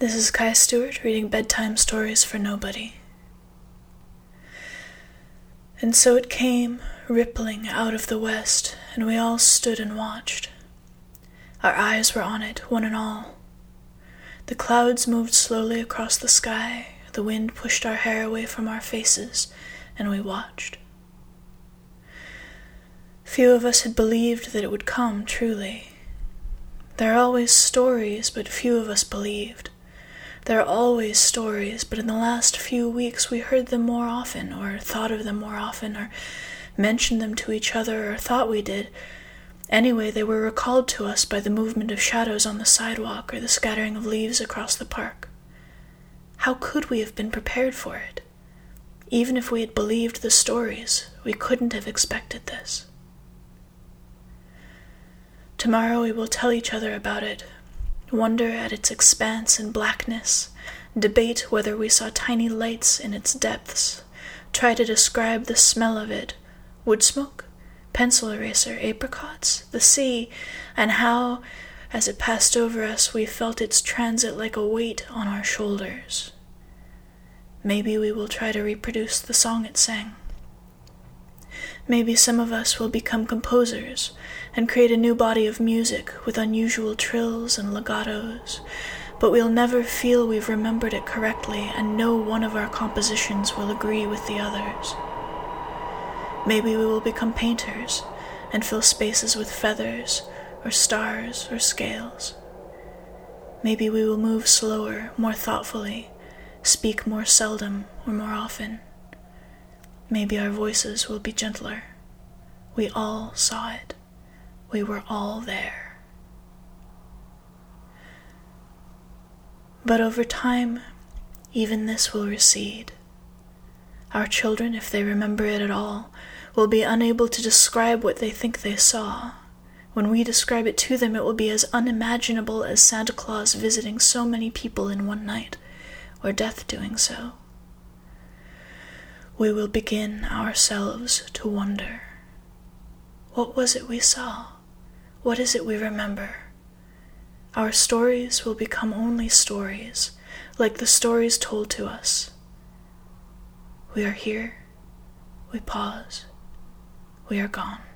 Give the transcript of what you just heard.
This is Kai Stewart reading bedtime stories for nobody. And so it came, rippling out of the west, and we all stood and watched. Our eyes were on it, one and all. The clouds moved slowly across the sky, the wind pushed our hair away from our faces, and we watched. Few of us had believed that it would come truly. There are always stories, but few of us believed. There are always stories, but in the last few weeks we heard them more often, or thought of them more often, or mentioned them to each other, or thought we did. Anyway, they were recalled to us by the movement of shadows on the sidewalk or the scattering of leaves across the park. How could we have been prepared for it? Even if we had believed the stories, we couldn't have expected this. Tomorrow we will tell each other about it, wonder at its expanse and blackness, debate whether we saw tiny lights in its depths, try to describe the smell of it wood smoke, pencil eraser, apricots, the sea, and how, as it passed over us, we felt its transit like a weight on our shoulders. Maybe we will try to reproduce the song it sang. Maybe some of us will become composers and create a new body of music with unusual trills and legatos, but we'll never feel we've remembered it correctly, and no one of our compositions will agree with the others. Maybe we will become painters and fill spaces with feathers or stars or scales. Maybe we will move slower, more thoughtfully, speak more seldom or more often. Maybe our voices will be gentler. We all saw it. We were all there. But over time, even this will recede. Our children, if they remember it at all, will be unable to describe what they think they saw. When we describe it to them, it will be as unimaginable as Santa Claus visiting so many people in one night, or death doing so we will begin ourselves to wonder. What was it we saw? What is it we remember? Our stories will become only stories, like the stories told to us. We are here, we pause, we are gone.